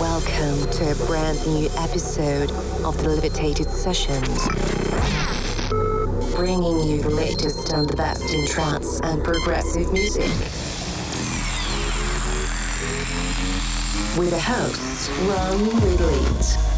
Welcome to a brand new episode of the Levitated Sessions, bringing you the latest and the best in trance and progressive music. With the hosts, Ron with Leeds.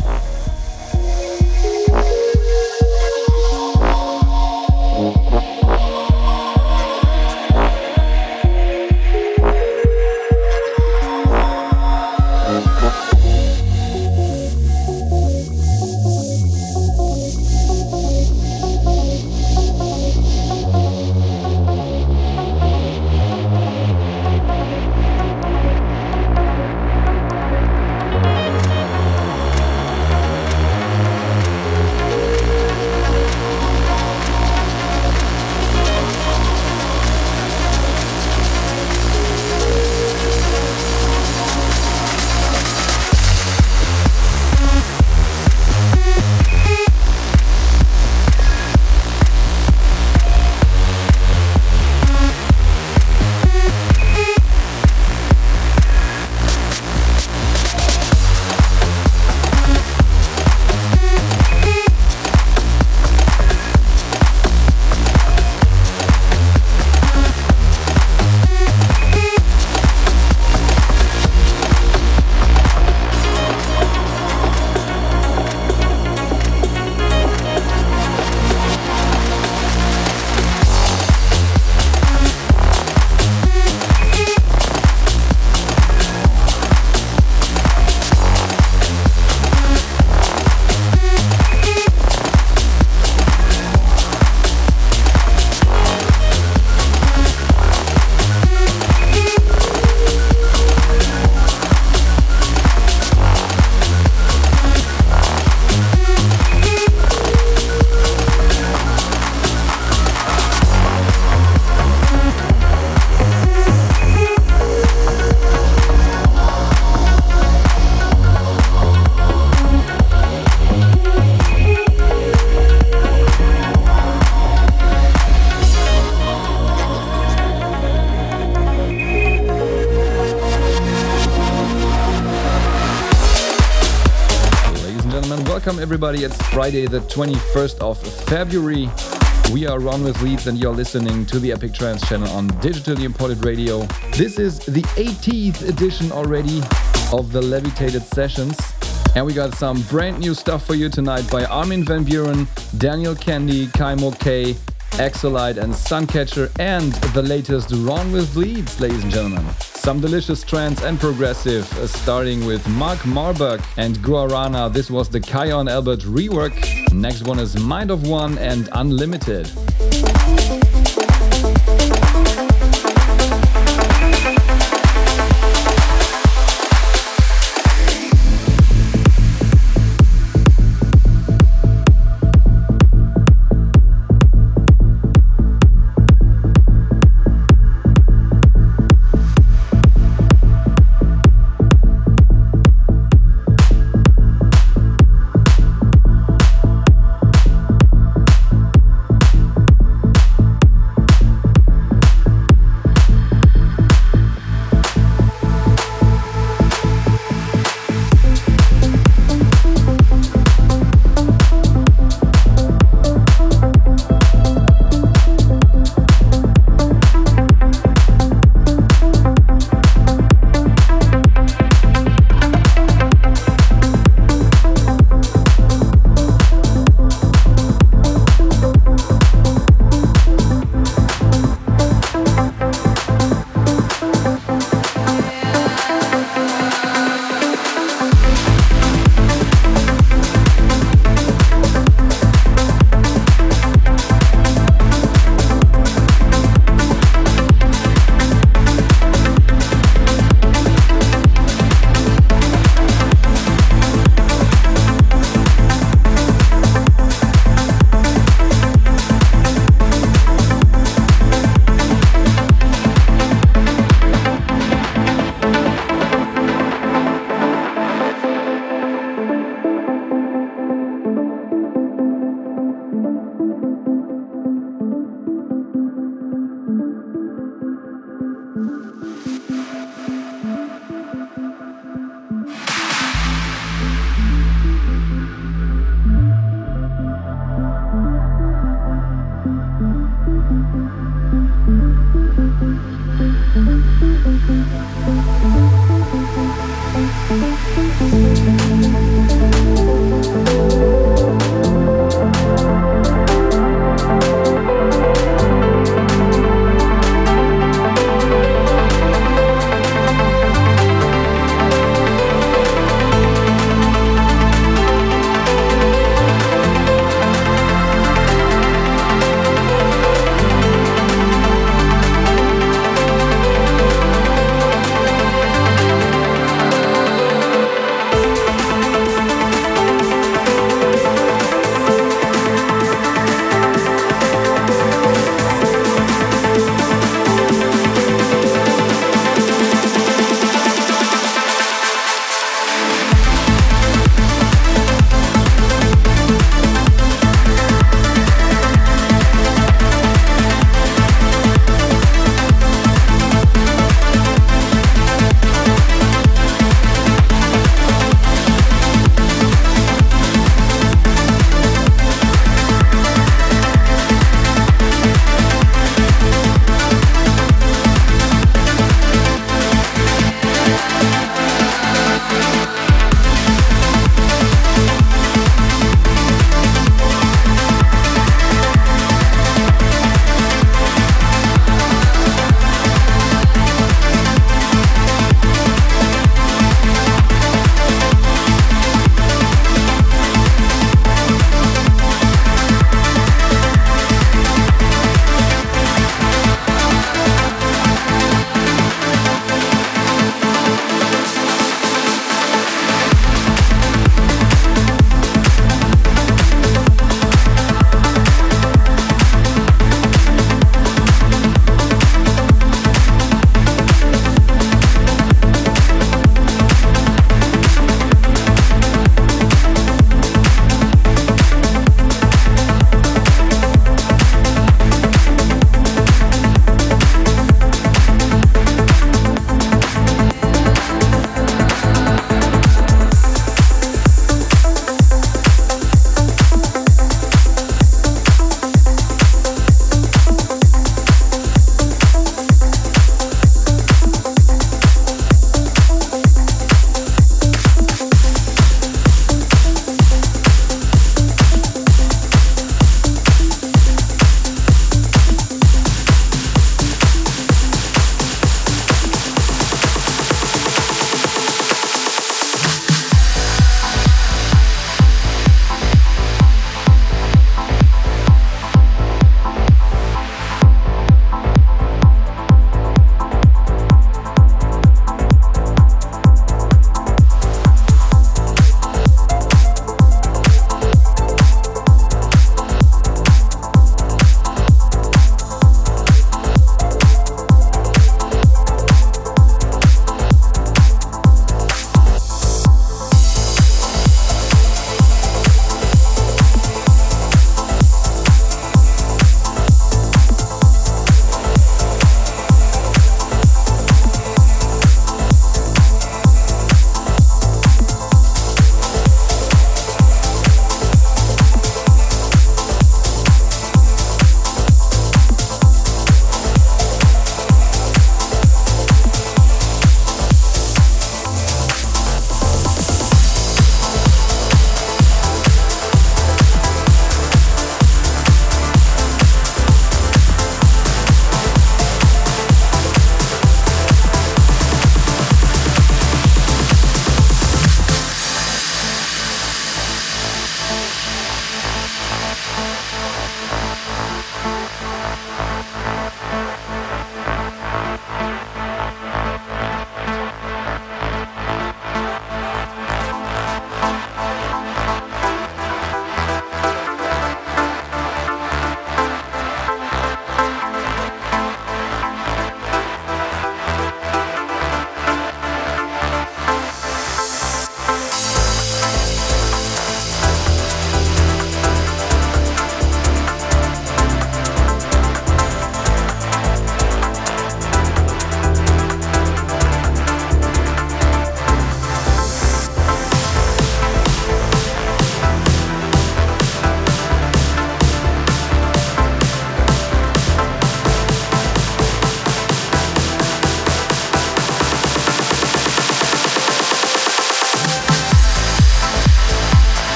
Everybody. It's Friday, the 21st of February. We are Ron with Leeds, and you're listening to the Epic Trance channel on digitally imported radio. This is the 18th edition already of the Levitated Sessions. And we got some brand new stuff for you tonight by Armin van Buuren, Daniel Kandi, Kaimo K, Exolight, and Suncatcher, and the latest Ron with Leeds, ladies and gentlemen. Some delicious trance and progressive, uh, starting with Marc Marberg and Guarana. This was the Kyau Albert rework. Next one is Mind of One and Unlimited.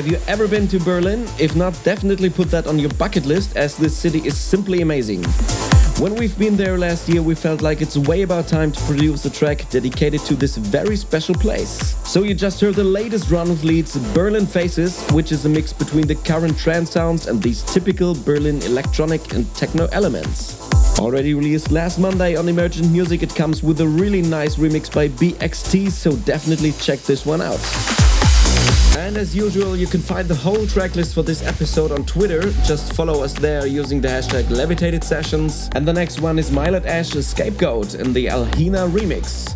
Have you ever been to Berlin? If not, definitely put that on your bucket list as this city is simply amazing. When we've been there last year, we felt like it's way about time to produce a track dedicated to this very special place. So you just heard the latest Ron with Leeds, Berlin Faces, which is a mix between the current trance sounds and these typical Berlin electronic and techno elements. Already released last Monday on Emergent Music, it comes with a really nice remix by BXT, so definitely check this one out. And as usual, you can find the whole tracklist for this episode on Twitter. Just follow us there using the hashtag Levitated Sessions. And the next one is Milad Ash's Scapegoat in the Alhena remix.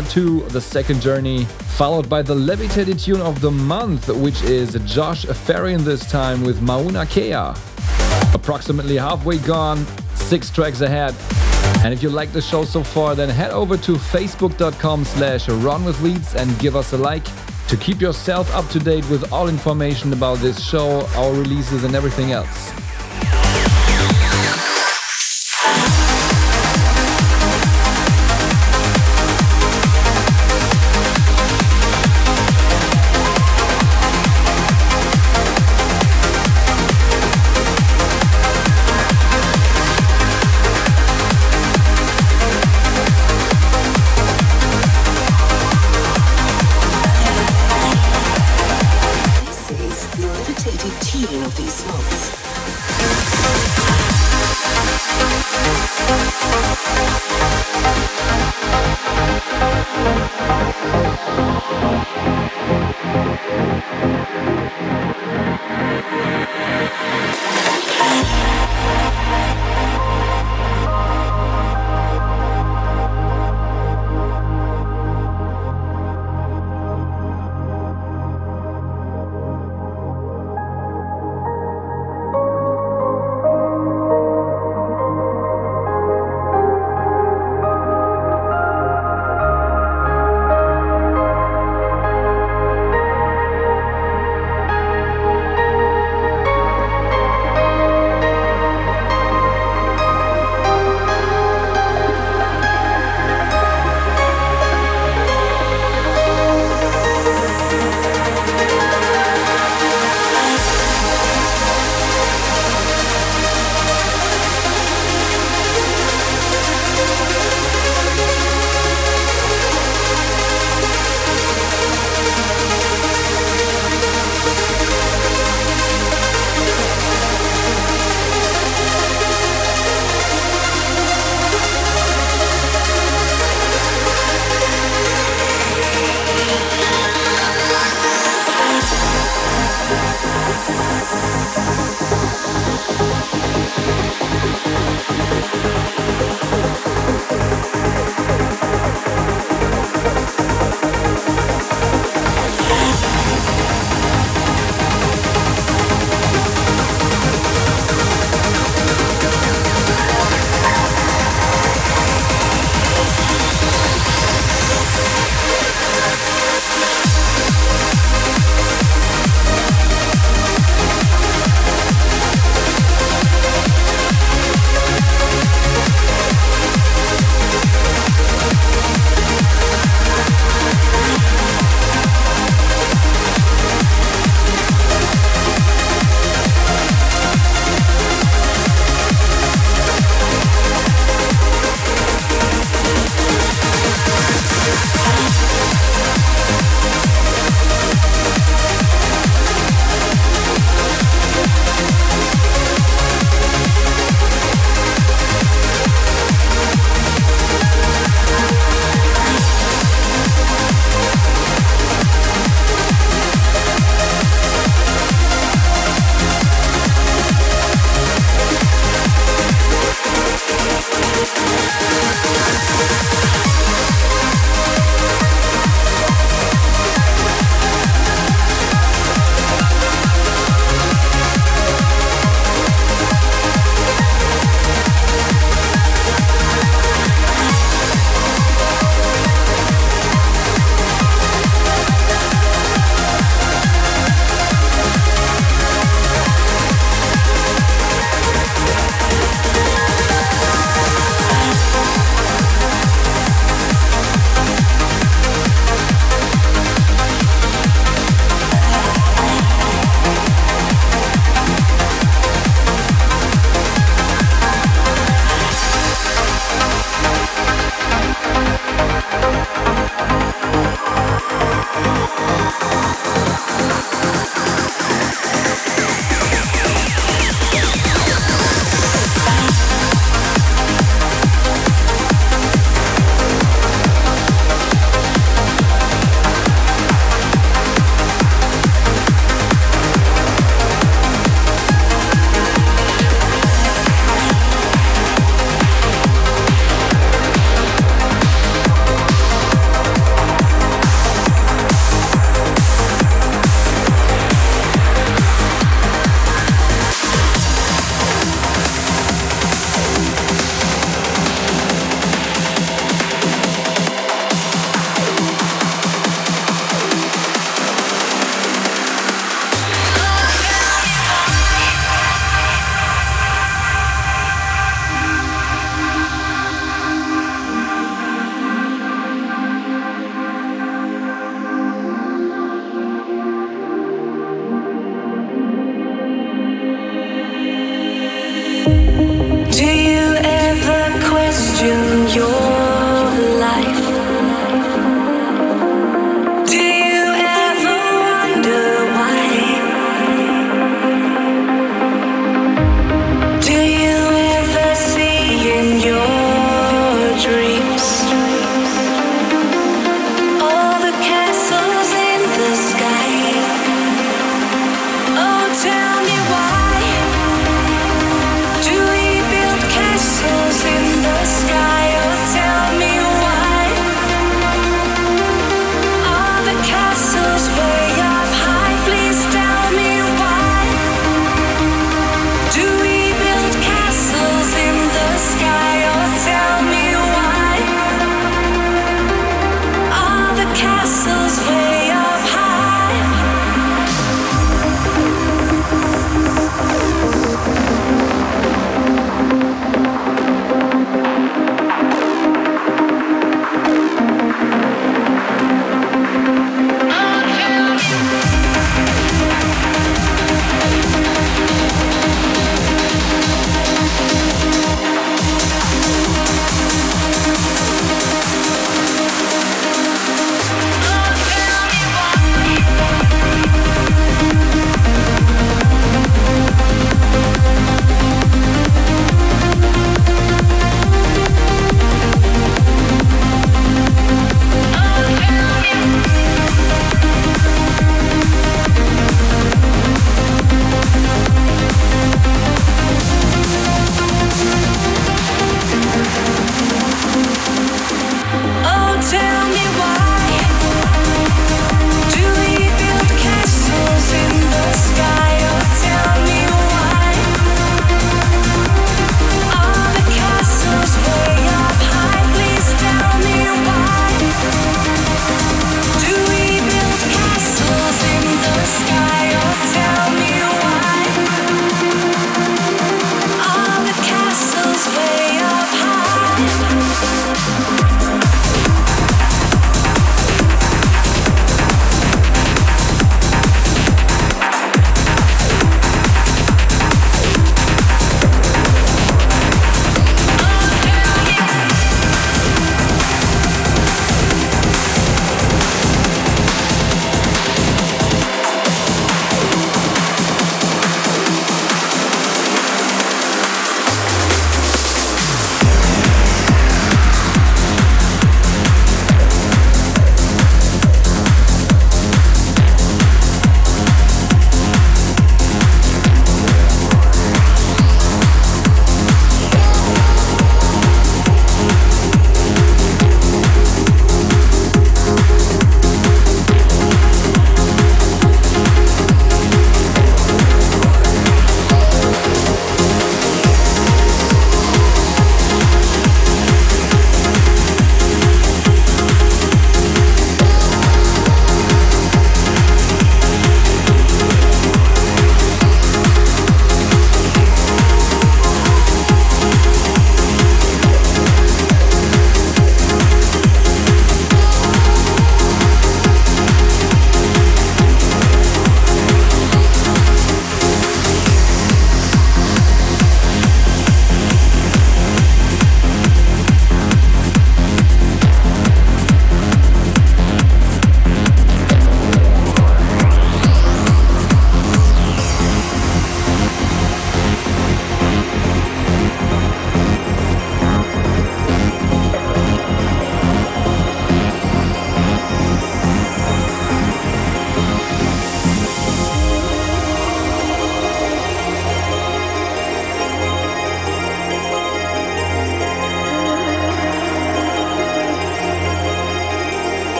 Nova 2, The Second Journey, followed by the levitated tune of the month, which is Josh Ferrin this time with Mauna Kea. Approximately halfway gone, six tracks ahead. And if you like the show so far, then head over to facebook.com slash runwithleeds and give us a like to keep yourself up to date with all information about this show, our releases and everything else.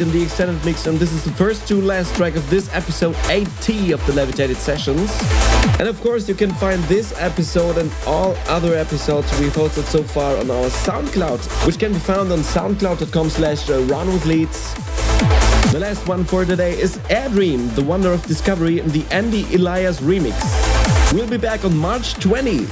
In the extended mix, and this is the first to last track of this episode 80 of the Levitated Sessions. And of course, you can find this episode and all other episodes we've hosted so far on our SoundCloud, which can be found on soundcloud.com slash uh, runwithleeds. The last one for today is Airdream, the wonder of discovery in the Andy Elliass remix. We'll be back on March 20.